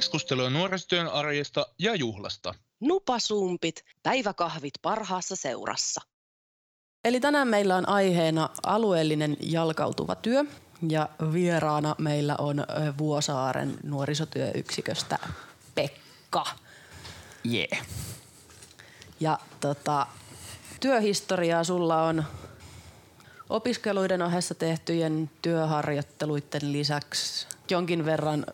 Keskustelua nuorisotyön arjesta ja juhlasta. Nupasumpit, päiväkahvit parhaassa seurassa. Eli tänään meillä on aiheena alueellinen jalkautuva työ ja vieraana meillä on Vuosaaren nuorisotyöyksiköstä Pekka. Yeah. Ja tota, työhistoriaa sulla on opiskeluiden ohessa tehtyjen työharjoitteluiden lisäksi jonkin verran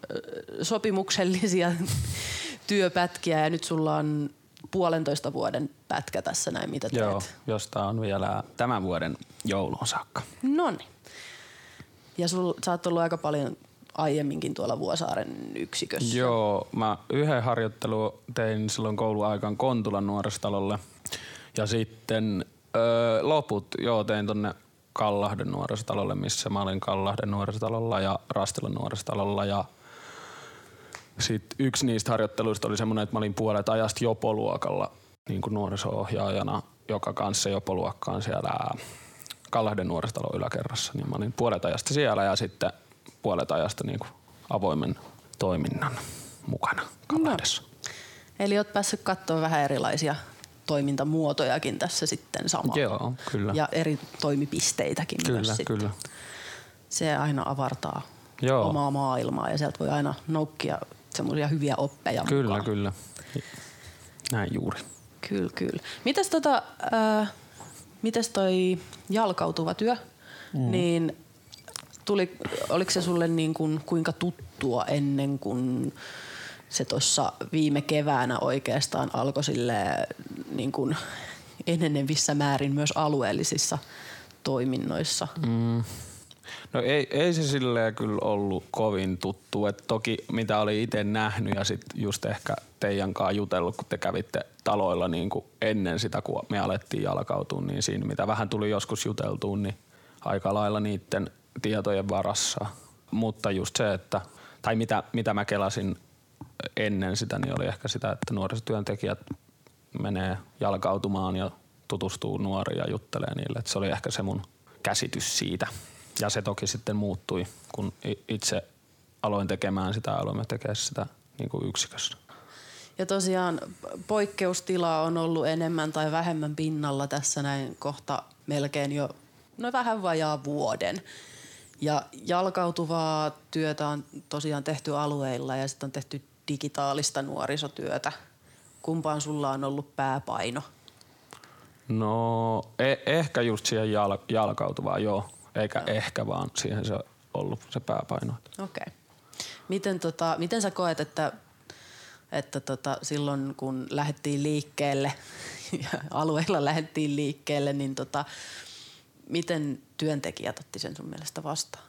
sopimuksellisia työpätkiä ja nyt sulla on puolentoista vuoden pätkä tässä näin, mitä teet. Joo, josta on vielä tämän vuoden jouluun saakka. Noniin. Ja sul, sä oot ollut aika paljon aiemminkin tuolla Vuosaaren yksikössä. Joo, mä yhden harjoittelu tein silloin kouluaikaan Kontulan nuorisotalolle. Ja sitten öö, loput, joo, tein tonne Kallahden nuorisotalolle, missä mä olin Kallahden nuorisotalolla ja Rastilan nuorisotalolla. Ja sitten yksi niistä harjoitteluista oli semmoinen, että mä olin puolet ajasta Jopoluokalla niin kuin nuoriso-ohjaajana, joka kanssa Jopoluokkaan siellä Kallahden nuorisotalon yläkerrassa. Niin mä olin puolet ajasta siellä ja sitten puolet ajasta niin kuin avoimen toiminnan mukana Kallahdessa. Eli oot päässyt katsoa vähän erilaisia toimintamuotojakin tässä sitten samalla. Joo, kyllä. Ja eri toimipisteitäkin kyllä, myös sitten. kyllä. Se aina avartaa Joo. omaa maailmaa ja sieltä voi aina noukkia semmoisia hyviä oppeja Kyllä, mukaan. kyllä. Näin juuri. Kyllä, kyllä. Mitäs, tota, äh, mitäs toi jalkautuva työ, mm. niin tuli, oliko se sulle niin kuin, kuinka tuttua ennen kuin se tuossa viime keväänä oikeastaan alkoi niin kuin enenevissä määrin myös alueellisissa toiminnoissa? Mm. No ei, ei se silleen kyllä ollut kovin tuttu. Et toki mitä oli itse nähnyt ja sitten just ehkä teidän kanssa jutellut, kun te kävitte taloilla niin kuin ennen sitä, kun me alettiin jalkautua, niin siinä mitä vähän tuli joskus juteltua, niin aika lailla niiden tietojen varassa. Mutta just se, että, tai mitä, mitä mä kelasin ennen sitä, niin oli ehkä sitä, että nuorisotyöntekijät menee jalkautumaan ja tutustuu nuoriin ja juttelee niille. Et se oli ehkä se mun käsitys siitä. Ja se toki sitten muuttui, kun itse aloin tekemään sitä aloimme tekemään sitä niin kuin yksikössä. Ja tosiaan poikkeustila on ollut enemmän tai vähemmän pinnalla tässä näin kohta melkein jo no vähän vajaa vuoden. Ja jalkautuvaa työtä on tosiaan tehty alueilla ja sitten on tehty digitaalista nuorisotyötä. Kumpaan sulla on ollut pääpaino? No e- ehkä just siihen jal- jalkautuvaan, joo. Eikä no. ehkä, vaan siihen se on ollut se pääpaino. Okei. Okay. Miten, tota, miten sä koet, että, että tota, silloin kun lähdettiin liikkeelle ja alueilla lähdettiin liikkeelle, niin tota, miten työntekijät otti sen sun mielestä vastaan?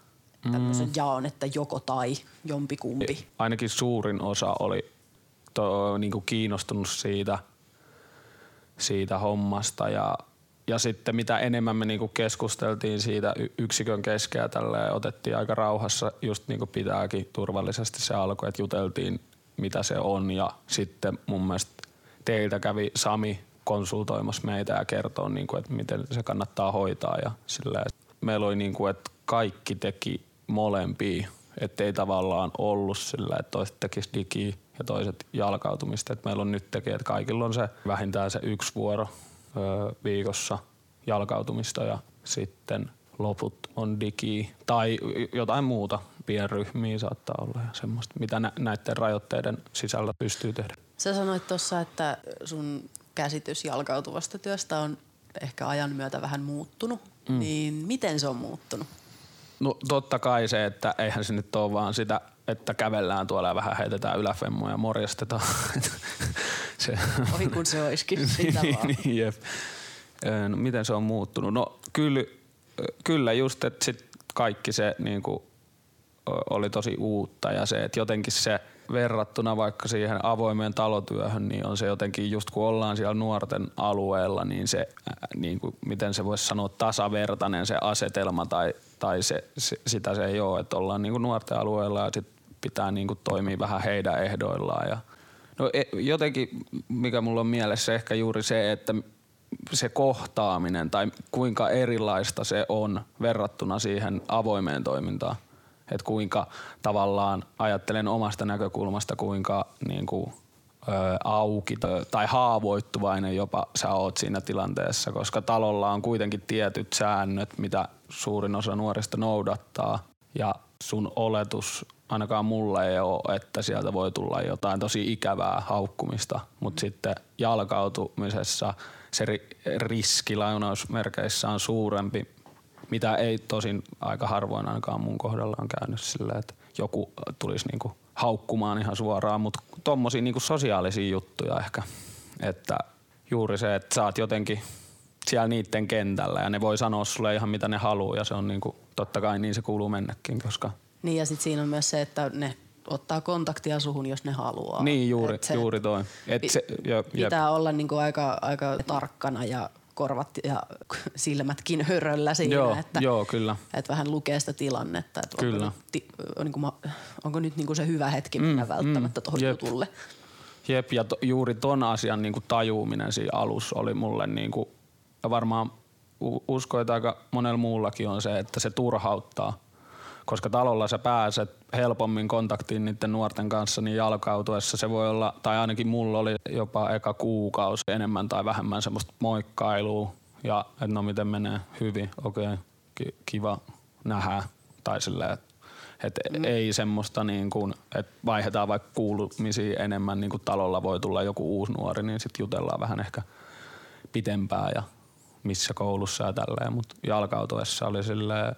Tämmöisen jaon, että joko tai, jompikumpi. Ainakin suurin osa oli to, niin kuin kiinnostunut siitä, siitä hommasta ja, ja sitten mitä enemmän me niin kuin keskusteltiin siitä yksikön keskeä ja tälleen, otettiin aika rauhassa just niin kuin pitääkin turvallisesti se alkoi, että juteltiin mitä se on ja sitten mun mielestä teiltä kävi Sami konsultoimassa meitä ja kertoo, niin kuin, että miten se kannattaa hoitaa ja sillä meillä oli niin kuin, että kaikki teki molempia, ettei tavallaan ollut sillä, että toiset tekis digi ja toiset jalkautumista. Et meillä on nyt että kaikilla on se vähintään se yksi vuoro öö, viikossa jalkautumista ja sitten loput on digi tai jotain muuta. Pienryhmiä saattaa olla ja semmoista, mitä nä- näiden rajoitteiden sisällä pystyy tehdä. Sä sanoit tuossa, että sun käsitys jalkautuvasta työstä on ehkä ajan myötä vähän muuttunut. Mm. Niin miten se on muuttunut? No totta kai se, että eihän se nyt ole vaan sitä, että kävellään tuolla ja vähän heitetään yläfemmoja ja morjastetaan. se, Oi kun se olisikin sitä vaan. niin, jep. No, miten se on muuttunut? No kyllä, kyllä just, että sit kaikki se niin kuin, oli tosi uutta ja se, että jotenkin se verrattuna vaikka siihen avoimeen talotyöhön, niin on se jotenkin just kun ollaan siellä nuorten alueella, niin se, ää, niin kuin, miten se voisi sanoa, tasavertainen se asetelma tai, tai se, se, sitä se ei ole, että ollaan niin kuin nuorten alueella ja sit pitää niin kuin toimia vähän heidän ehdoillaan ja No e- jotenkin, mikä mulla on mielessä ehkä juuri se, että se kohtaaminen tai kuinka erilaista se on verrattuna siihen avoimeen toimintaan. Että kuinka tavallaan ajattelen omasta näkökulmasta, kuinka niin kuin, ö, auki tai haavoittuvainen jopa sä oot siinä tilanteessa, koska talolla on kuitenkin tietyt säännöt, mitä suurin osa nuorista noudattaa. Ja sun oletus ainakaan mulle ei ole, että sieltä voi tulla jotain tosi ikävää haukkumista, mutta sitten jalkautumisessa se ri- riski lainausmerkeissä on suurempi, mitä ei tosin aika harvoin ainakaan mun kohdalla on käynyt sillä, että joku tulisi niinku haukkumaan ihan suoraan, mutta tommosia niinku sosiaalisia juttuja ehkä, että juuri se, että sä oot jotenkin siellä niiden kentällä ja ne voi sanoa sulle ihan mitä ne haluaa ja se on niinku, totta kai niin se kuuluu mennäkin, koska Niin ja sitten siinä on myös se, että ne ottaa kontaktia suhun, jos ne haluaa. niin juuri, Et se juuri toi. Et se, jo, jep. Pitää olla niinku aika, aika tarkkana ja korvat ja silmätkin höröllä siinä, Joo, että, joo, kyllä. että vähän lukee sitä tilannetta. Että Kyllä. Onko nyt, ti, on niinku, ma- onko nyt niinku se hyvä hetki mennä Mm, välttämättä mm, tuohon jep. jutulle. Jep, ja to, juuri ton asian niin tajuuminen siinä alussa oli mulle niin kuin, ja varmaan u- uskon, että aika monella muullakin on se, että se turhauttaa. Koska talolla sä pääset helpommin kontaktiin niiden nuorten kanssa, niin jalkautuessa se voi olla, tai ainakin mulla oli jopa eka kuukausi enemmän tai vähemmän semmoista moikkailua. Ja että no miten menee, hyvin, okei, okay, ki- kiva nähdä. Tai silleen, että et mm. ei semmoista niin kuin, että vaihdetaan vaikka kuulumisia enemmän, niin kuin talolla voi tulla joku uusi nuori, niin sitten jutellaan vähän ehkä pitempään ja missä koulussa ja tälleen, mutta jalkautuessa oli sille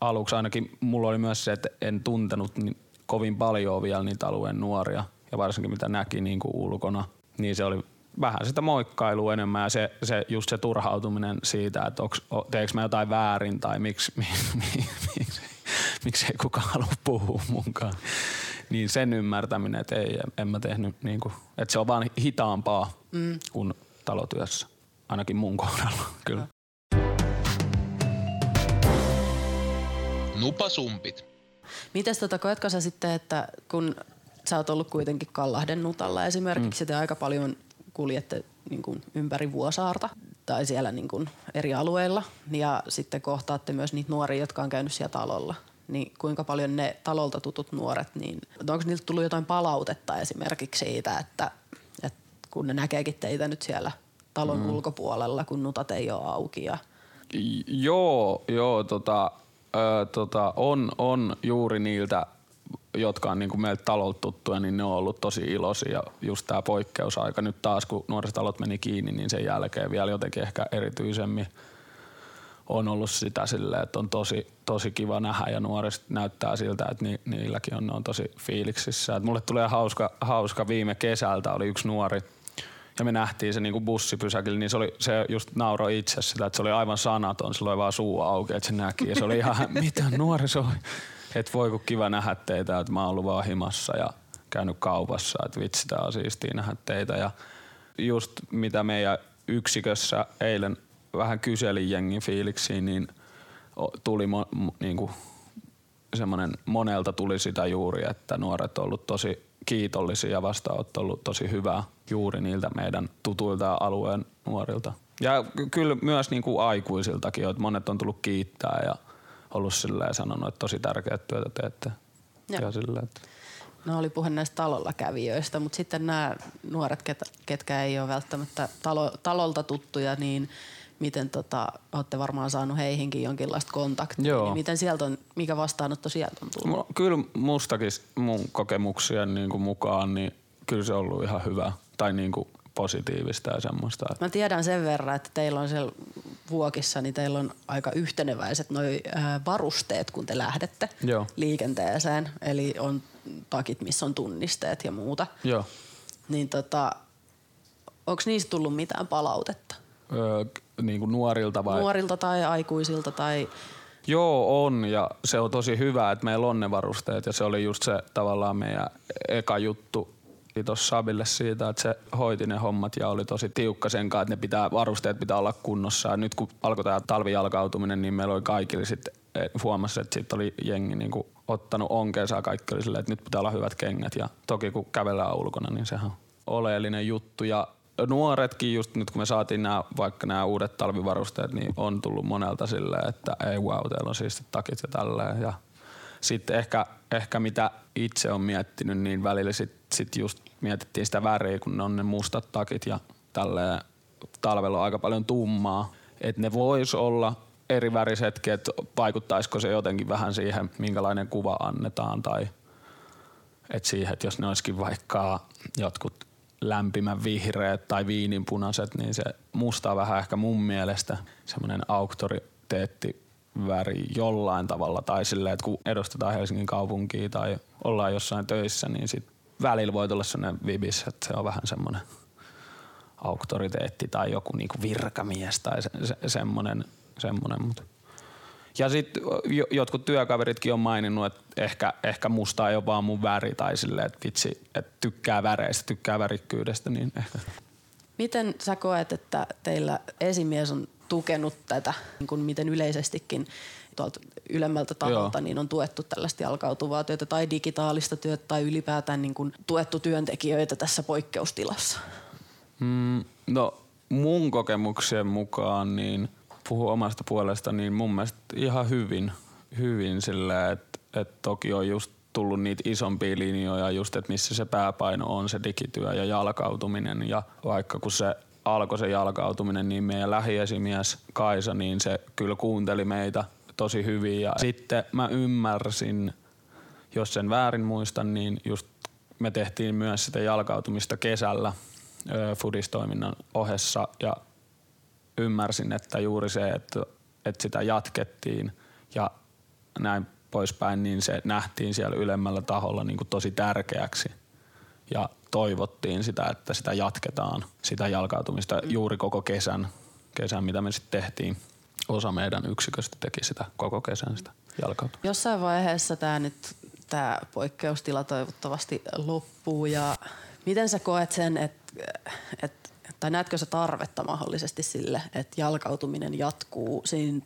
aluksi ainakin mulla oli myös se, että en tuntenut niin kovin paljon vielä niitä alueen nuoria ja varsinkin mitä näki niin kuin ulkona, niin se oli vähän sitä moikkailua enemmän ja se, se just se turhautuminen siitä, että onks, teekö mä jotain väärin tai miksi, miksi, miksi, miksi ei kukaan halua puhua munkaan. Niin sen ymmärtäminen, että ei, en mä tehnyt, niin kuin, että se on vaan hitaampaa mm. kuin talotyössä. Ainakin mun kohdalla, kyllä. Nupasumpit. Mites tota, koetko sä sitten, että kun sä oot ollut kuitenkin Kallahden nutalla esimerkiksi, mm. te aika paljon kuljette niin kuin ympäri Vuosaarta tai siellä niin kuin eri alueilla ja sitten kohtaatte myös niitä nuoria, jotka on käynyt siellä talolla. Niin kuinka paljon ne talolta tutut nuoret, niin onko niiltä tullut jotain palautetta esimerkiksi siitä, että, että kun ne näkeekin teitä nyt siellä talon mm. ulkopuolella, kun nutat ei ole auki ja J- Joo, joo tota, ö, tota, on, on juuri niiltä, jotka on niinku meiltä talolta tuttuja, niin ne on ollut tosi iloisia. Just tämä poikkeusaika nyt taas, kun nuorisotalot meni kiinni, niin sen jälkeen vielä jotenkin ehkä erityisemmin on ollut sitä silleen, että on tosi, tosi kiva nähdä ja nuorista näyttää siltä, että ni, niilläkin on, ne on tosi fiiliksissä. Et mulle tulee hauska, hauska viime kesältä, oli yksi nuori, ja me nähtiin se niinku bussipysäkillä, niin se, oli, se just nauroi itse sitä, että se oli aivan sanaton, sillä oli vaan suu auki, että se näki. Ja se oli ihan, mitä nuoriso, että voi kun kiva nähdä teitä, että mä oon ollut vaan himassa ja käynyt kaupassa, että vitsi tää on siistiä nähdä teitä. Ja just mitä meidän yksikössä eilen vähän kyselin jengin fiiliksiin, niin tuli mo, mo, niinku semmoinen monelta tuli sitä juuri, että nuoret on ollut tosi kiitollisia ja vastaanotto on ollut tosi hyvä juuri niiltä meidän tutuilta alueen nuorilta. Ja ky- kyllä myös niin kuin aikuisiltakin, että monet on tullut kiittää ja ollut silleen sanonut, että tosi tärkeää työtä teette. Joo. Ja silleen, että No oli puhe näistä talolla kävijöistä, mutta sitten nämä nuoret, ket, ketkä ei ole välttämättä talo, talolta tuttuja, niin miten tota, olette varmaan saanut heihinkin jonkinlaista kontaktia. Joo. Niin miten sieltä on, mikä vastaanotto sieltä on tullut? Kyllä mustakin mun kokemuksien niin kuin mukaan, niin kyllä se on ollut ihan hyvä tai niin kuin positiivista ja semmoista. Mä tiedän sen verran, että teillä on siellä vuokissa, niin teillä on aika yhteneväiset noi ää, varusteet, kun te lähdette Joo. liikenteeseen. Eli on takit, missä on tunnisteet ja muuta. Joo. Niin tota, onko niistä tullut mitään palautetta? Öö, niin kuin nuorilta vai? Nuorilta tai aikuisilta tai Joo, on ja se on tosi hyvä, että meillä on ne varusteet ja se oli just se tavallaan meidän eka juttu. Kiitos Sabille siitä, että se hoiti ne hommat ja oli tosi tiukka sen kanssa, että ne pitää, varusteet pitää olla kunnossa. Ja nyt kun alkoi tämä talvijalkautuminen, niin meillä oli kaikille sitten, huomasi, että sitten oli jengi niin kuin ottanut onkeensa kaikki oli silleen, että nyt pitää olla hyvät kengät. Ja toki kun kävellään ulkona, niin sehän on oleellinen juttu. Ja nuoretkin just nyt kun me saatiin nämä, vaikka nämä uudet talvivarusteet, niin on tullut monelta silleen, että ei wow, teillä on siistit takit ja tälleen. Ja sitten ehkä, ehkä mitä itse on miettinyt, niin välillä sitten sit just mietittiin sitä väriä, kun ne on ne mustat takit ja tälleen talvella on aika paljon tummaa. Että ne vois olla eri värisetkin, että vaikuttaisiko se jotenkin vähän siihen, minkälainen kuva annetaan tai että siihen, että jos ne olisikin vaikka jotkut lämpimän vihreät tai viininpunaiset, niin se musta on vähän ehkä mun mielestä semmoinen auktoriteettiväri jollain tavalla. Tai silleen, että kun edustetaan Helsingin kaupunkia tai ollaan jossain töissä, niin sit välillä voi tulla semmoinen vibis, että se on vähän semmoinen auktoriteetti tai joku niinku virkamies tai se, se, semmoinen. semmoinen. Mut. Ja sitten jotkut työkaveritkin on maininnut, että ehkä, ehkä musta ei ole vaan mun väri tai silleen, että vitsi, että tykkää väreistä, tykkää värikkyydestä, niin ehkä. Miten sä koet, että teillä esimies on tukenut tätä, niin kuin miten yleisestikin tuolta ylemmältä taholta niin on tuettu tällaista jalkautuvaa työtä tai digitaalista työtä tai ylipäätään niin kuin tuettu työntekijöitä tässä poikkeustilassa? Mm, no mun kokemuksien mukaan niin puhuu omasta puolesta, niin mun mielestä ihan hyvin, hyvin sillä, että, että toki on just tullut niitä isompia linjoja just, että missä se pääpaino on se digityö ja jalkautuminen. Ja vaikka kun se alkoi se jalkautuminen, niin meidän lähiesimies Kaisa, niin se kyllä kuunteli meitä tosi hyvin. Ja sitten mä ymmärsin, jos sen väärin muistan, niin just me tehtiin myös sitä jalkautumista kesällä foodistoiminnan ohessa. Ja ymmärsin, että juuri se, että, että sitä jatkettiin ja näin poispäin, niin se nähtiin siellä ylemmällä taholla niin kuin tosi tärkeäksi ja toivottiin sitä, että sitä jatketaan, sitä jalkautumista juuri koko kesän, kesän mitä me sitten tehtiin. Osa meidän yksiköstä teki sitä koko kesän sitä jalkautumista. Jossain vaiheessa tämä nyt tämä poikkeustila toivottavasti loppuu ja miten sä koet sen, että, että tai näetkö sä tarvetta mahdollisesti sille, että jalkautuminen jatkuu siinä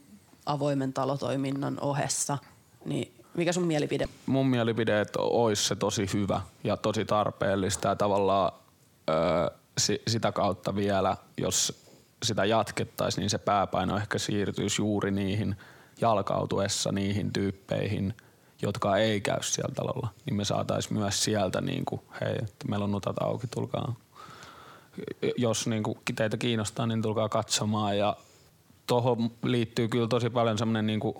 avoimen talotoiminnan ohessa, niin mikä sun mielipide? Mun mielipide, että olisi se tosi hyvä ja tosi tarpeellista ja tavallaan öö, si- sitä kautta vielä, jos sitä jatkettaisiin, niin se pääpaino ehkä siirtyisi juuri niihin jalkautuessa niihin tyyppeihin, jotka ei käy siellä talolla. Niin me saataisiin myös sieltä niin kuin, hei, että meillä on nutat auki, tulkaa jos niin kuin teitä kiinnostaa, niin tulkaa katsomaan. Ja tuohon liittyy kyllä tosi paljon semmoinen niin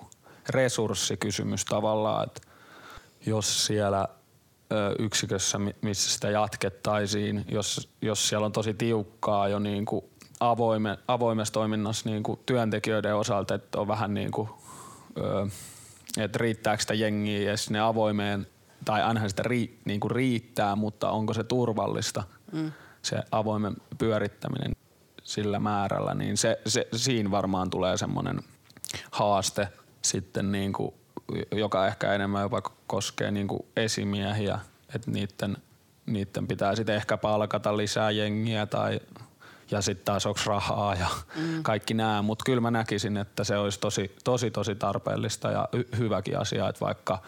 resurssikysymys tavallaan, että jos siellä yksikössä, missä sitä jatkettaisiin, jos, jos siellä on tosi tiukkaa jo niin kuin avoime, avoimessa toiminnassa niin kuin työntekijöiden osalta, että on vähän niin kuin, että riittääkö sitä jengiä ja sinne avoimeen, tai ainahan sitä ri, niin kuin riittää, mutta onko se turvallista. Mm se avoimen pyörittäminen sillä määrällä, niin se, se, siinä varmaan tulee semmoinen haaste sitten niin kuin, joka ehkä enemmän jopa koskee niin kuin esimiehiä, että niiden, niiden pitää sitten ehkä palkata lisää jengiä tai ja sitten taas onko rahaa ja mm. kaikki nämä, mutta kyllä mä näkisin, että se olisi tosi, tosi, tosi tarpeellista ja hy- hyväkin asia, että vaikka,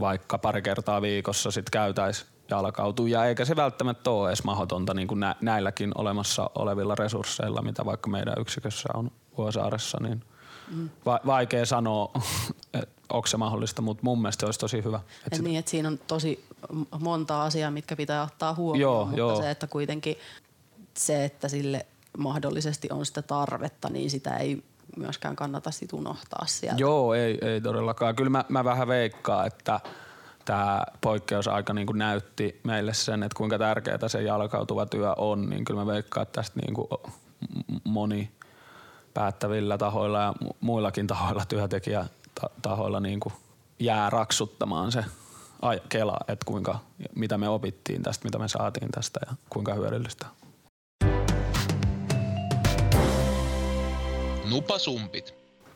vaikka pari kertaa viikossa sitten käytäisiin jalkautuu. Ja eikä se välttämättä ole edes mahdotonta niin kuin nä- näilläkin olemassa olevilla resursseilla, mitä vaikka meidän yksikössä on Vuosaaressa, niin mm. va- vaikea sanoa, onko se mahdollista, mutta mun mielestä se olisi tosi hyvä. Et Et niin, että siinä on tosi monta asiaa, mitkä pitää ottaa huomioon, joo, mutta joo. se, että kuitenkin se, että sille mahdollisesti on sitä tarvetta, niin sitä ei myöskään kannata sit unohtaa sieltä. Joo, ei, ei todellakaan. Kyllä mä, mä vähän veikkaan, että – tämä poikkeusaika niin kuin näytti meille sen, että kuinka tärkeää se jalkautuva työ on, niin kyllä mä veikkaan, että tästä niin kuin moni päättävillä tahoilla ja muillakin tahoilla, työntekijätahoilla niin kuin jää raksuttamaan se kela, että kuinka, mitä me opittiin tästä, mitä me saatiin tästä ja kuinka hyödyllistä. Nupasumpit.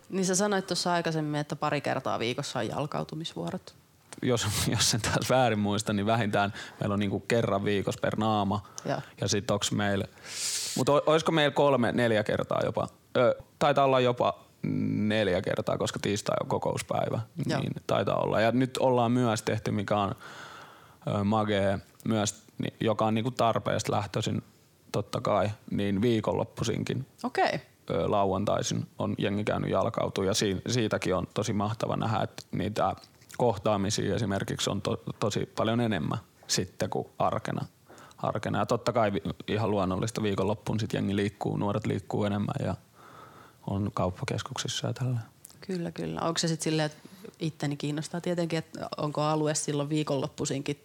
Niin sä sanoit tuossa aikaisemmin, että pari kertaa viikossa on jalkautumisvuorot jos, jos sen taas väärin muista, niin vähintään meillä on niinku kerran viikossa per naama. Ja, ja sitten onko meillä, mutta olisiko meillä kolme, neljä kertaa jopa, ö, taitaa olla jopa neljä kertaa, koska tiistai on kokouspäivä, ja. niin taitaa olla. Ja nyt ollaan myös tehty, mikä on ö, magee, myös, joka on niinku tarpeesta lähtöisin totta kai, niin viikonloppuisinkin. Okei. Okay lauantaisin on jengi käynyt jalkautua ja siitäkin on tosi mahtava nähdä, että niitä kohtaamisia esimerkiksi on to, tosi paljon enemmän sitten kuin arkena. arkena. Ja totta kai ihan luonnollista viikonloppuun sitten jengi liikkuu, nuoret liikkuu enemmän ja on kauppakeskuksissa ja tällä. Kyllä, kyllä. Onko se sitten silleen, että itteni kiinnostaa tietenkin, että onko alue silloin viikonloppuisinkin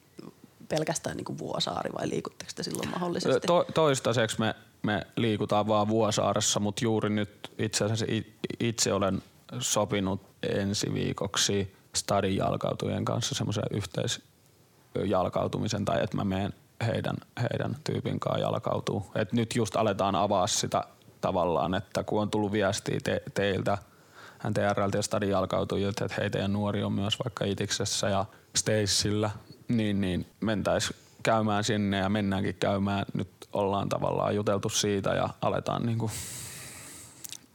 pelkästään niin kuin Vuosaari vai liikutteko te silloin mahdollisesti? To, toistaiseksi me, me liikutaan vaan Vuosaaressa, mutta juuri nyt itse asiassa itse olen sopinut ensi viikoksi stadin jalkautujen kanssa semmoisen yhteisjalkautumisen tai että mä menen heidän, heidän tyypin kanssa jalkautuu. Et nyt just aletaan avaa sitä tavallaan, että kun on tullut viestiä te, teiltä – NTRltä ja Stadin jalkautujilta, että hei teidän nuori on myös vaikka Itiksessä ja Stacella, niin, niin mentäis käymään sinne ja mennäänkin käymään. Nyt ollaan tavallaan juteltu siitä ja aletaan niinku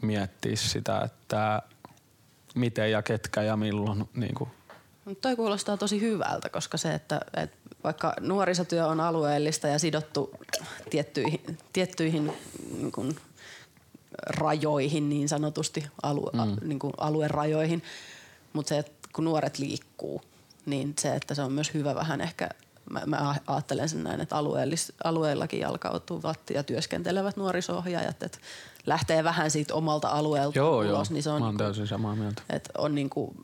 miettiä sitä, että miten ja ketkä ja milloin. Niinku. Toi kuulostaa tosi hyvältä, koska se, että, että vaikka nuorisotyö on alueellista ja sidottu tiettyihin, tiettyihin niin kuin rajoihin niin sanotusti, alue, mm. a, niin kuin aluerajoihin. Mutta se, että kun nuoret liikkuu, niin se, että se on myös hyvä vähän ehkä, mä, mä ajattelen sen näin, että alueellis, alueellakin jalkautuvat ja työskentelevät nuorisohjaajat, että lähtee vähän siitä omalta alueelta joo, ulos. Joo, niin se on, mä oon täysin samaa mieltä. Että on niin kuin,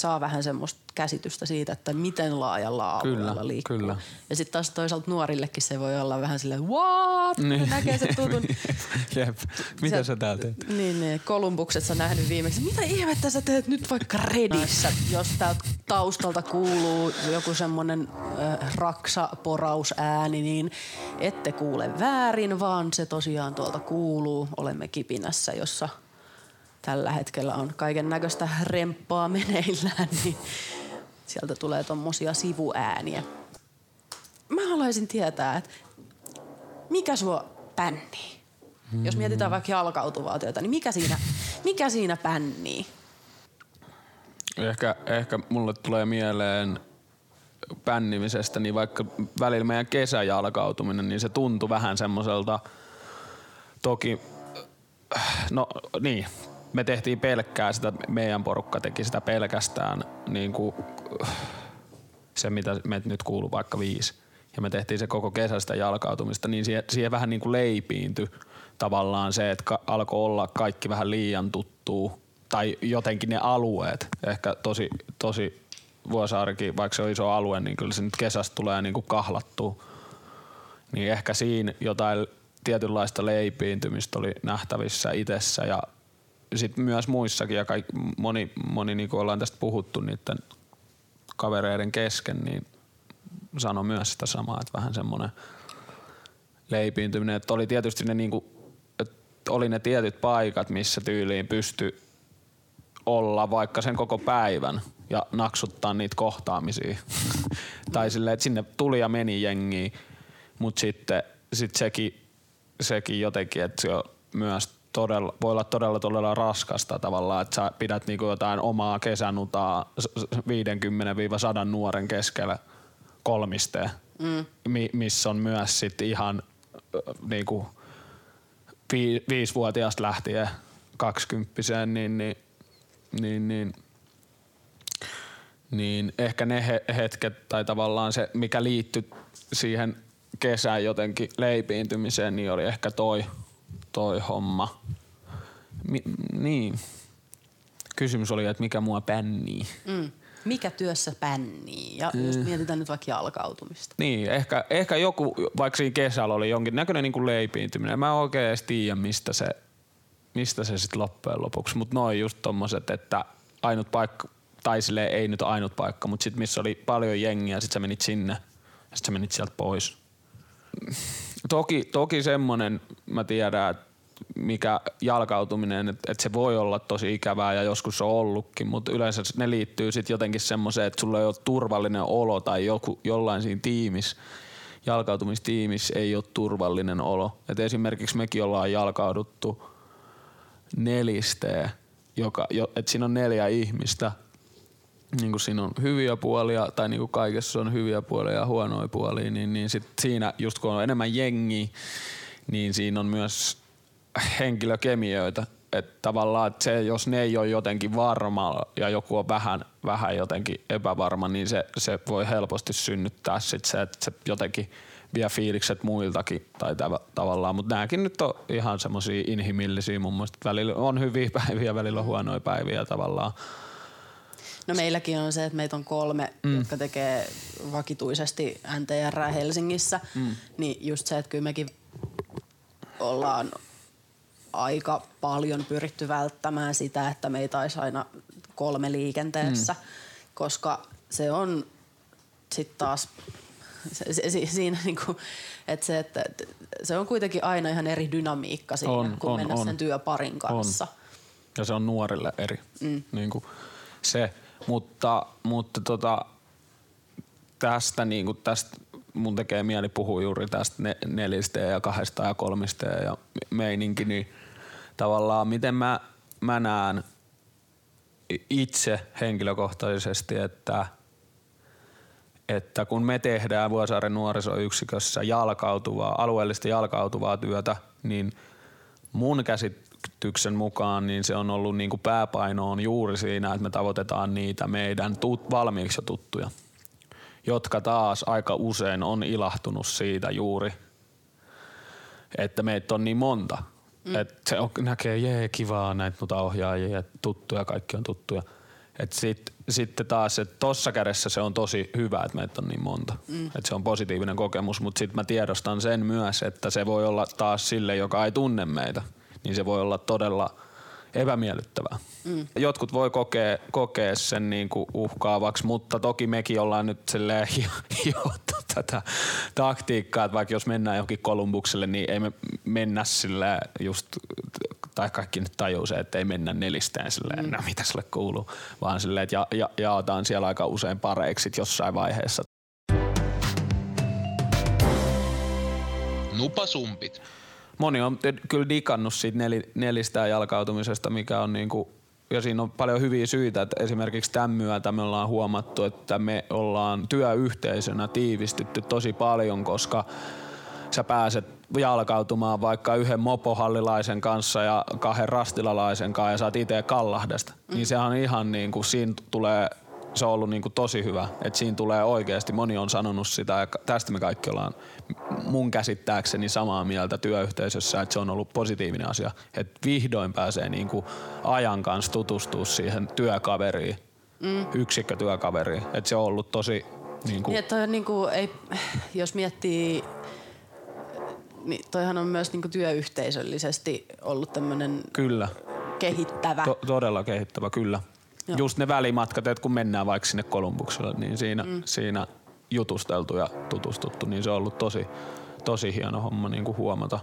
saa vähän semmoista käsitystä siitä, että miten laajalla alueella kyllä, liikkuu. Kyllä. Ja sitten taas toisaalta nuorillekin se voi olla vähän silleen, what? Niin. Näkee se tutun. Jep. Mitä sä, sä täällä teet? Niin, niin. Kolumbukset sä nähnyt viimeksi. Mitä ihmettä sä teet nyt vaikka Redissä, jos täältä taustalta kuuluu joku semmonen äh, raksaporausääni, niin ette kuule väärin, vaan se tosiaan tuolta kuuluu. Olemme kipinässä, jossa tällä hetkellä on kaiken näköistä remppaa meneillään, niin sieltä tulee tommosia sivuääniä. Mä haluaisin tietää, että mikä sua pännii? Hmm. Jos mietitään vaikka jalkautuvaa työtä, niin mikä siinä, mikä siinä pännii? Ehkä, ehkä mulle tulee mieleen pännimisestä, niin vaikka välillä meidän kesäjalkautuminen, niin se tuntui vähän semmoiselta, toki, no niin, me tehtiin pelkkää sitä, meidän porukka teki sitä pelkästään niin kuin, se, mitä me nyt kuuluu vaikka viisi. Ja me tehtiin se koko kesästä jalkautumista, niin siihen, siihen vähän niin kuin leipiintyi tavallaan se, että alkoi olla kaikki vähän liian tuttuu tai jotenkin ne alueet. Ehkä tosi, tosi Vuosaarikin, vaikka se on iso alue, niin kyllä se nyt kesästä tulee niin kuin kahlattua. Niin ehkä siinä jotain tietynlaista leipiintymistä oli nähtävissä itsessä ja sitten myös muissakin ja kaikki, moni, moni niin kuin ollaan tästä puhuttu niiden kavereiden kesken, niin sano myös sitä samaa, että vähän semmoinen leipiintyminen, että oli tietysti ne, niin että oli ne tietyt paikat, missä tyyliin pysty olla vaikka sen koko päivän ja naksuttaa niitä kohtaamisia. tai silleen, että sinne tuli ja meni jengi, mutta sitten sit sekin, sekin jotenkin, että se on myös todella, voi olla todella todella raskasta tavallaan, että sä pidät niinku jotain omaa kesänutaa 50-100 nuoren keskellä kolmisteen, mm. missä on myös sit ihan niinku vi, viisivuotiaasta lähtien kaksikymppiseen, niin, niin, niin, niin, niin ehkä ne he, hetket tai tavallaan se, mikä liittyy siihen kesään jotenkin leipiintymiseen, niin oli ehkä toi – toi homma. Mi- niin. Kysymys oli, että mikä mua pännii. Mm. Mikä työssä pännii? Ja mm. jos mietitään nyt vaikka jalkautumista. Niin, ehkä, ehkä joku, vaikka siinä kesällä oli jonkin näköinen niin kuin leipiintyminen. Mä en oikein edes tiedä, mistä se, mistä se sitten loppujen lopuksi. Mutta noin just tommoset, että ainut paikka, tai silleen, ei nyt ainut paikka, mutta sitten missä oli paljon jengiä, sit sä menit sinne ja sit sä menit sieltä pois Toki, toki semmonen, mä tiedän, että mikä jalkautuminen, että, että se voi olla tosi ikävää ja joskus on ollutkin, mutta yleensä ne liittyy sitten jotenkin semmoiseen, että sulla ei ole turvallinen olo tai joku, jollain siinä tiimissä, jalkautumistiimissä ei ole turvallinen olo. Et esimerkiksi mekin ollaan jalkauduttu nelisteen, jo, että siinä on neljä ihmistä – niin kuin siinä on hyviä puolia tai niin kuin kaikessa on hyviä puolia ja huonoja puolia, niin, niin sit siinä just kun on enemmän jengi, niin siinä on myös henkilökemioita et tavallaan että se, jos ne ei ole jotenkin varma ja joku on vähän, vähän jotenkin epävarma, niin se, se voi helposti synnyttää sit se, että se jotenkin vie fiilikset muiltakin tai tav- tavallaan, mutta nämäkin nyt on ihan semmoisia inhimillisiä mun mielestä. Välillä on hyviä päiviä, välillä on huonoja päiviä tavallaan. No meilläkin on se, että meitä on kolme, mm. jotka tekee vakituisesti NTR Helsingissä. Mm. Niin just se, että kyllä mekin ollaan aika paljon pyritty välttämään sitä, että meitä olisi aina kolme liikenteessä, mm. koska se on sitten taas se, se, se, siinä niinku, että se, että se on kuitenkin aina ihan eri dynamiikka siinä, On, kun on, mennä on. sen työparin kanssa. Ja se on nuorille eri. Mm. Niin kuin se. Mutta, mutta tota, tästä, niin kuin tästä mun tekee mieli puhua juuri tästä ne, nelistä ja kahdesta ja kolmista ja meininki, niin tavallaan miten mä, mä näen itse henkilökohtaisesti, että että kun me tehdään Vuosaaren nuorisoyksikössä jalkautuvaa, alueellisesti jalkautuvaa työtä, niin mun käsityksen mukaan niin se on ollut niin kuin pääpaino on juuri siinä, että me tavoitetaan niitä meidän tut, valmiiksi jo tuttuja, jotka taas aika usein on ilahtunut siitä juuri, että meitä on niin monta. Mm. Että se on, näkee, jee, kivaa näitä noita ohjaajia ja tuttuja, kaikki on tuttuja. Et sit, sitten taas, että tossa kädessä se on tosi hyvä, että meitä on niin monta. Mm. Et se on positiivinen kokemus, mutta sitten mä tiedostan sen myös, että se voi olla taas sille, joka ei tunne meitä, niin se voi olla todella epämiellyttävää. Mm. Jotkut voi kokea, kokea sen niin kuin uhkaavaksi, mutta toki mekin ollaan nyt silleen hiottu tätä taktiikkaa, että vaikka jos mennään johonkin Kolumbukselle, niin ei me mennä sillä just tai kaikki nyt tajuu se, että ei mennä nelistään silleen, mm. no mitä sille kuuluu, vaan silleen, että ja, ja, jaotaan siellä aika usein pareiksi jossain vaiheessa. Nupasumpit. Moni on kyllä digannut siitä nel, nelistään jalkautumisesta, mikä on niinku, ja siinä on paljon hyviä syitä, että esimerkiksi tämän myötä me ollaan huomattu, että me ollaan työyhteisönä tiivistytty tosi paljon, koska sä pääset jalkautumaan vaikka yhden mopohallilaisen kanssa ja kahden rastilalaisen kanssa ja saat itse kallahdesta. Mm. Niin sehän on ihan niin kuin, siinä tulee, se on ollut niin kuin tosi hyvä. Että siinä tulee oikeasti, moni on sanonut sitä ja tästä me kaikki ollaan mun käsittääkseni samaa mieltä työyhteisössä, että se on ollut positiivinen asia. Että vihdoin pääsee niin kuin ajan kanssa tutustua siihen työkaveriin, mm. yksikkötyökaveriin. Että se on ollut tosi niin kuin, Niin, toi on niinku, ei, jos miettii, niin toihan on myös niinku työyhteisöllisesti ollut tämmöinen kyllä. kehittävä. To- todella kehittävä, kyllä. Joo. Joo. Just ne välimatkat, että kun mennään vaikka sinne Kolumbukselle, niin siinä, mm. siinä jutusteltu ja tutustuttu, niin se on ollut tosi, tosi hieno homma niin kuin huomata.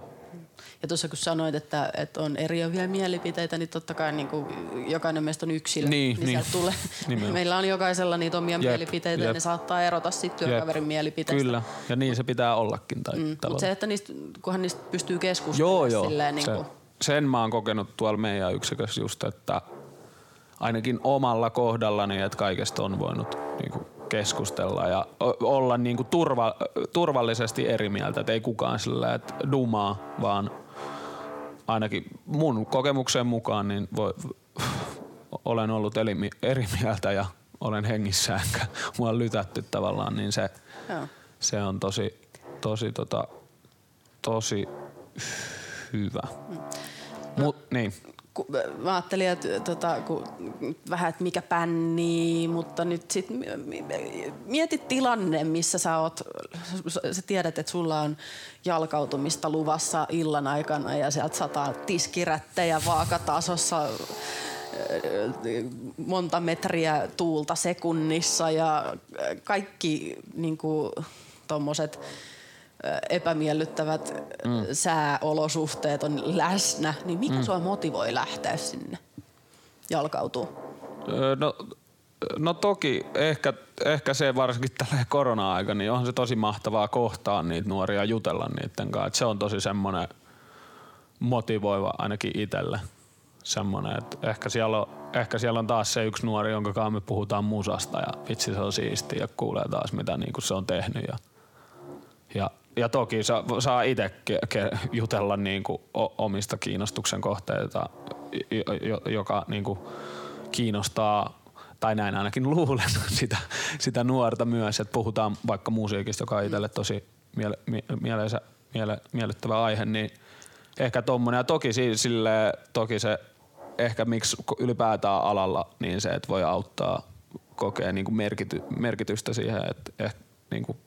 Ja tuossa kun sanoit, että, että on eriäviä mielipiteitä, niin totta kai niin kuin jokainen meistä on yksilö. Niin, niin. sieltä Tulee. Nimenomaan. Meillä on jokaisella niitä omia Jep, mielipiteitä ja jep. ne saattaa erota sitten työkaverin Jep. mielipiteistä. Kyllä, ja niin se pitää ollakin. Tai Mm, mutta se, että niistä, kunhan niistä pystyy Joo, keskustelemaan joo. silleen niin se, kuin, sen mä oon kokenut tuolla meidän yksikössä just, että ainakin omalla kohdallani, että kaikesta on voinut niinku keskustella ja olla niinku turva, turvallisesti eri mieltä, että ei kukaan sillä että dumaa, vaan ainakin mun kokemuksen mukaan niin voi, olen ollut eri, eri mieltä ja olen hengissä enkä mua on lytätty tavallaan, niin se, joo. se on tosi, tosi, tota, tosi hyvä. Mut, niin. Ku- Mä ajattelin, että tota, kun, vähän, että mikä pänni, mutta nyt sit mi- mi- mieti tilanne, missä sä oot, sä tiedät, että sulla on jalkautumista luvassa illan aikana ja sieltä sataa tiskirättejä vaakatasossa monta metriä tuulta sekunnissa ja kaikki niin kuin, tommoset epämiellyttävät mm. sääolosuhteet on läsnä, niin mikä mm. sua motivoi lähteä sinne jalkautuu? No, no toki ehkä, ehkä se varsinkin tällä korona-aika, niin onhan se tosi mahtavaa kohtaa niitä nuoria jutella niiden kanssa. Et se on tosi semmoinen motivoiva ainakin itselle. Semmoinen, että ehkä siellä, on, ehkä siellä on taas se yksi nuori, jonka kanssa me puhutaan musasta ja vitsi se on siisti ja kuulee taas mitä niinku se on tehnyt ja, ja ja toki saa, saa itse jutella niin kuin omista kiinnostuksen kohteita, joka niin kuin kiinnostaa tai näin ainakin luulen sitä, sitä nuorta myös, että puhutaan vaikka musiikista, joka on itselle tosi miele, mieleensä, miele, miellyttävä aihe, niin ehkä tommonen. Ja toki, sille, toki se ehkä miksi ylipäätään alalla, niin se, että voi auttaa kokea niin kuin merkity, merkitystä siihen, että ehkä niin kuin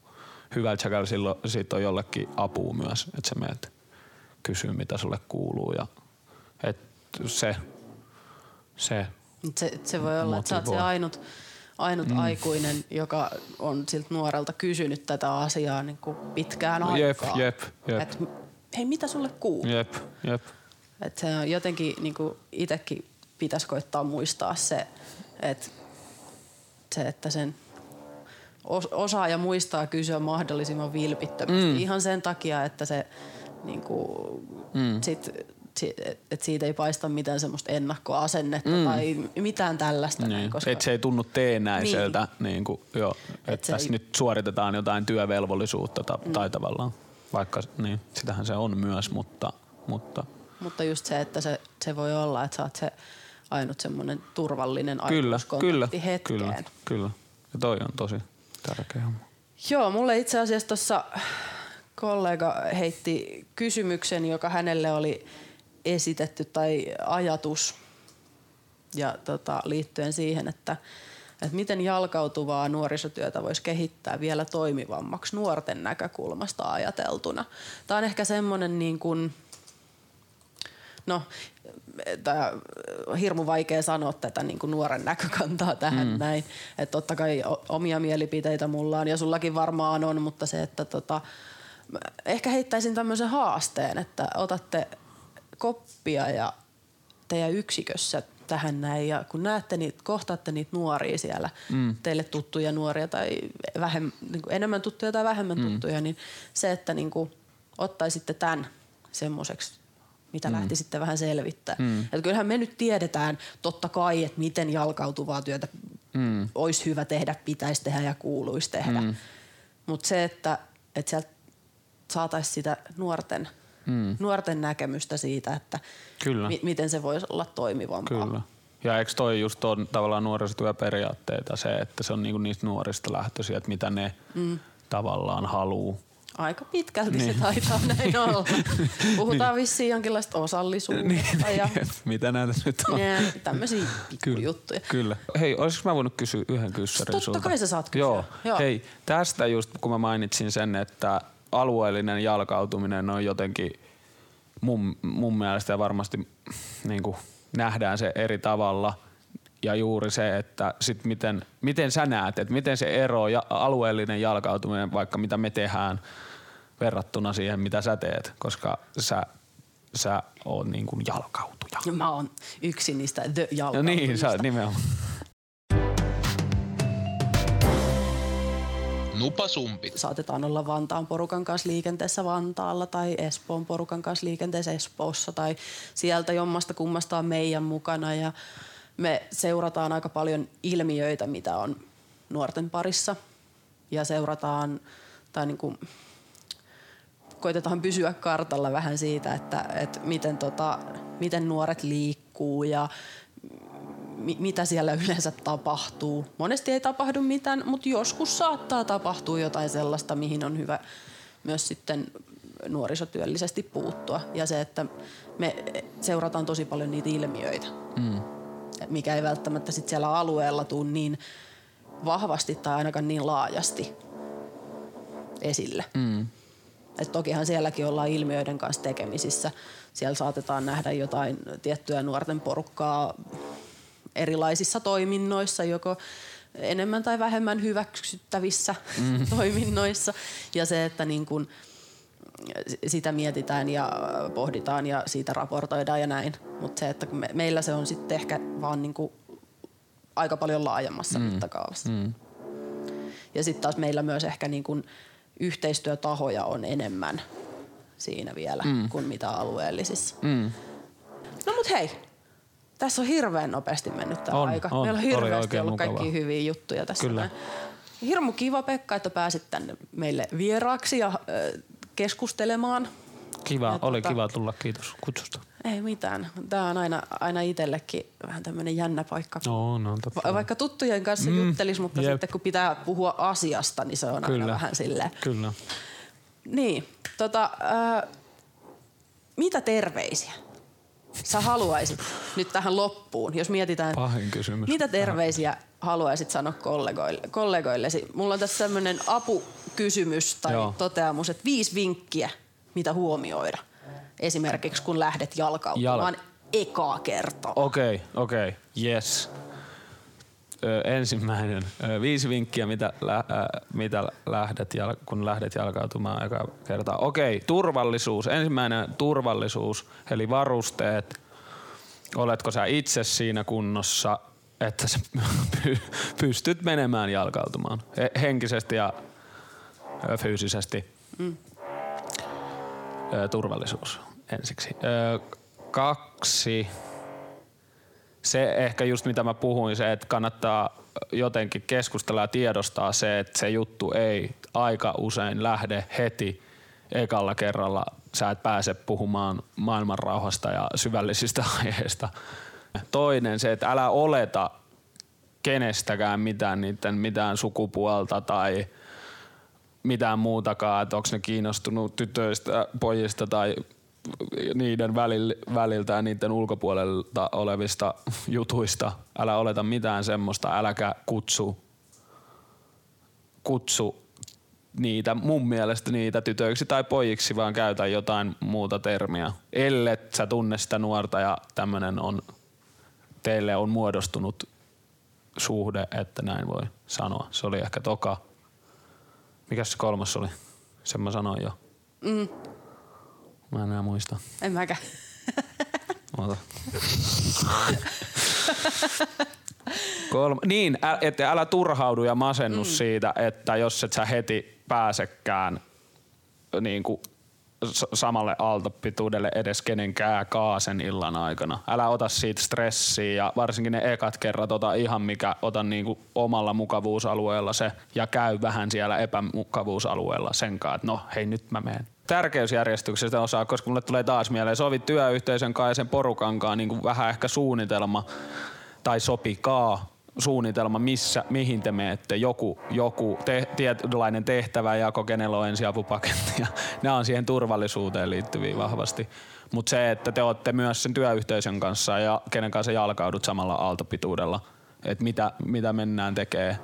hyvällä tsekalla silloin siitä on jollekin apua myös, että sä menet kysyy mitä sulle kuuluu ja että se, se se, se voi olla, että sä oot se ainut, ainut mm. aikuinen, joka on siltä nuorelta kysynyt tätä asiaa niin kuin pitkään aikaa. Jep, jep. Et, hei, mitä sulle kuuluu? Jep, jep. Et se on jotenkin niin kuin itsekin pitäisi koittaa muistaa se, että se, että sen osaa ja muistaa kysyä mahdollisimman vilpittömästi. Mm. Ihan sen takia, että se niin kuin, mm. sit että siitä ei paista mitään semmoista ennakkoasennetta mm. tai mitään tällaista. Niin. Koska... Että se ei tunnu teenäiseltä, niin. Niin kuin, jo, että et tässä ei... nyt suoritetaan jotain työvelvollisuutta ta- mm. tai tavallaan, vaikka niin, sitähän se on myös, mutta... Mutta, mutta just se, että se, se voi olla, että sä oot se ainut semmoinen turvallinen kyllä, kyllä, hetkeen. Kyllä, kyllä. Ja toi on tosi tärkeä homma. Joo, mulle itse asiassa tuossa kollega heitti kysymyksen, joka hänelle oli esitetty tai ajatus ja tota, liittyen siihen, että, että miten jalkautuvaa nuorisotyötä voisi kehittää vielä toimivammaksi nuorten näkökulmasta ajateltuna. Tämä on ehkä semmoinen niin kuin, no, tää, hirmu vaikea sanoa tätä niin kuin nuoren näkökantaa tähän mm. näin. Että totta kai omia mielipiteitä mulla on ja sullakin varmaan on, mutta se, että tota, ehkä heittäisin tämmöisen haasteen, että otatte koppia ja teidän yksikössä tähän näin ja kun näette niitä, kohtaatte niitä nuoria siellä, mm. teille tuttuja nuoria tai vähem, niin kuin enemmän tuttuja tai vähemmän mm. tuttuja, niin se, että niin kuin ottaisitte tämän semmoiseksi, mitä mm. lähtisitte vähän selvittää. Mm. Että kyllähän me nyt tiedetään totta kai, että miten jalkautuvaa työtä mm. olisi hyvä tehdä, pitäisi tehdä ja kuuluisi tehdä. Mm. Mutta se, että, että sieltä saataisiin sitä nuorten – mm. nuorten näkemystä siitä, että Kyllä. Mi- miten se voisi olla toimivampaa. Kyllä. Ja eikö toi just on tavallaan nuorisotyöperiaatteita se, että se on niinku niistä nuorista lähtöisiä, että mitä ne mm. tavallaan haluu. Aika pitkälti niin. se taitaa näin olla. Puhutaan niin. vissiin jonkinlaista osallisuudesta. Niin, ja mitä näitä nyt on? Ja tämmöisiä pikkujuttuja. Kyllä, kyllä. Hei, olisiko mä voinut kysyä yhden kyssärin Totta sulta? kai sä saat kysyä. Joo. Joo. Hei, tästä just kun mä mainitsin sen, että alueellinen jalkautuminen on jotenkin mun, mun mielestä ja varmasti niin kuin nähdään se eri tavalla ja juuri se, että sit miten, miten sä näet, että miten se ero ja alueellinen jalkautuminen, vaikka mitä me tehdään verrattuna siihen, mitä sä teet, koska sä, sä oot niin kuin jalkautuja. Mä oon yksi niistä the. No niin, sä nimenomaan. Nupasumpit. Saatetaan olla Vantaan porukan kanssa liikenteessä Vantaalla tai Espoon porukan kanssa liikenteessä Espoossa tai sieltä jommasta kummasta on meidän mukana ja me seurataan aika paljon ilmiöitä, mitä on nuorten parissa ja seurataan tai niin kuin koitetaan pysyä kartalla vähän siitä, että, että miten, tota, miten nuoret liikkuu ja mitä siellä yleensä tapahtuu. Monesti ei tapahdu mitään, mutta joskus saattaa tapahtua jotain sellaista, mihin on hyvä myös sitten nuorisotyöllisesti puuttua. Ja se, että me seurataan tosi paljon niitä ilmiöitä, mm. Mikä ei välttämättä sit siellä alueella tule niin vahvasti tai ainakaan niin laajasti esille. Mm. Et tokihan sielläkin ollaan ilmiöiden kanssa tekemisissä. Siellä saatetaan nähdä jotain tiettyä nuorten porukkaa erilaisissa toiminnoissa, joko enemmän tai vähemmän hyväksyttävissä mm. toiminnoissa. Ja se, että niin kun sitä mietitään ja pohditaan ja siitä raportoidaan ja näin. Mutta se, että me, meillä se on sitten ehkä vaan niin kuin aika paljon laajemmassa mm. mittakaavassa. Mm. Ja sitten taas meillä myös ehkä niin kuin yhteistyötahoja on enemmän siinä vielä mm. kuin mitä alueellisissa. Mm. No mut hei, tässä on hirveän nopeasti mennyt tämä on, aika. On, Meillä on hirveästi ollut mukavaa. kaikki hyviä juttuja tässä. Kyllä. Hirmu kiva Pekka, että pääsit tänne meille vieraaksi ja äh, keskustelemaan. Kiva, Ja oli tota- kiva tulla, kiitos kutsusta. Ei mitään. Tämä on aina, aina itsellekin vähän tämmöinen jännä paikka. No, no totta. Va- vaikka tuttujen kanssa mm, juttelis, mutta jep. sitten kun pitää puhua asiasta, niin se on Kyllä. aina vähän silleen. Kyllä. Niin, tota, äh, mitä terveisiä sä haluaisit nyt tähän loppuun, jos mietitään, Pahin kysymys. mitä terveisiä haluaisit sanoa kollegoille, kollegoillesi? Mulla on tässä sellainen apukysymys tai Joo. toteamus, että viisi vinkkiä, mitä huomioida. Esimerkiksi kun lähdet jalkautumaan ekaa kertaa. Okei, okei, yes. Ensimmäinen. Ö, viisi vinkkiä, mitä, lä, mitä lähdet, jal, kun lähdet jalkautumaan eka kertaa. Okei, turvallisuus. Ensimmäinen turvallisuus, eli varusteet. Oletko sä itse siinä kunnossa, että sä py- pystyt menemään jalkautumaan He- henkisesti ja fyysisesti. Ö, turvallisuus ensiksi. Kaksi se ehkä just mitä mä puhuin, se, että kannattaa jotenkin keskustella ja tiedostaa se, että se juttu ei aika usein lähde heti ekalla kerralla. Sä et pääse puhumaan maailman rauhasta ja syvällisistä aiheista. Toinen se, että älä oleta kenestäkään mitään, niiden mitään sukupuolta tai mitään muutakaan, että onko ne kiinnostunut tytöistä, pojista tai niiden välil, väliltä ja niiden ulkopuolelta olevista jutuista. Älä oleta mitään semmoista, äläkä kutsu, kutsu niitä, mun mielestä niitä tytöiksi tai pojiksi, vaan käytä jotain muuta termiä. Ellet sä tunne sitä nuorta ja tämmönen on, teille on muodostunut suhde, että näin voi sanoa. Se oli ehkä toka. Mikäs se kolmas oli? Sen mä sanoin jo. Mm, Mä en enää muista. en mäkään. Oota. Kolme. Niin, ä, että älä turhaudu ja masennu mm. siitä, että jos et sä heti pääsekään niin kuin samalle aaltopituudelle edes kenenkään kaasen illan aikana. Älä ota siitä stressiä ja varsinkin ne ekat kerrat ota ihan mikä, ota niinku omalla mukavuusalueella se ja käy vähän siellä epämukavuusalueella sen kanssa, että no hei nyt mä menen. Tärkeysjärjestyksestä osaa, koska mulle tulee taas mieleen, sovi työyhteisön kanssa ja sen porukan kanssa niin vähän ehkä suunnitelma tai sopikaa suunnitelma, missä, mihin te menette, joku, joku te, tietynlainen tehtäväjako, kenellä on ensiapupaketti ja nämä on siihen turvallisuuteen liittyviä vahvasti. Mutta se, että te olette myös sen työyhteisön kanssa ja kenen kanssa jalkaudut samalla aaltopituudella, että mitä, mitä mennään tekee.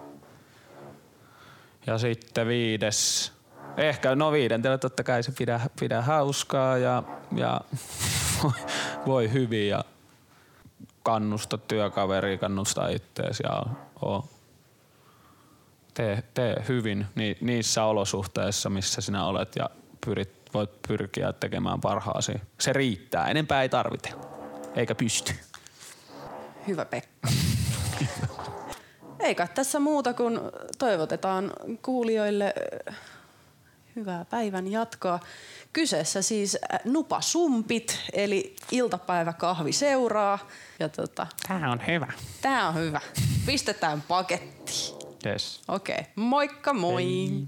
Ja sitten viides, ehkä no viidentellä totta kai se pidä, pidä hauskaa ja, ja voi, hyvin ja kannusta työkaveria, kannusta ittees ja oo, tee, tee hyvin ni, niissä olosuhteissa, missä sinä olet ja pyrit, voit pyrkiä tekemään parhaasi. Se riittää, enempää ei tarvita, eikä pysty. Hyvä Pekka. Ei kai tässä muuta kuin toivotetaan kuulijoille hyvää päivän jatkoa. Kyseessä siis äh, nupasumpit, eli iltapäiväkahvi seuraa. Ja tota, Tää on hyvä. tää on hyvä. Pistetään pakettiin. Yes. Okei, okay. moikka moi! Hei.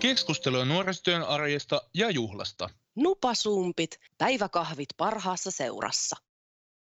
Keskustelua nuorisotyön arjesta ja juhlasta. Nupasumpit, päiväkahvit parhaassa seurassa.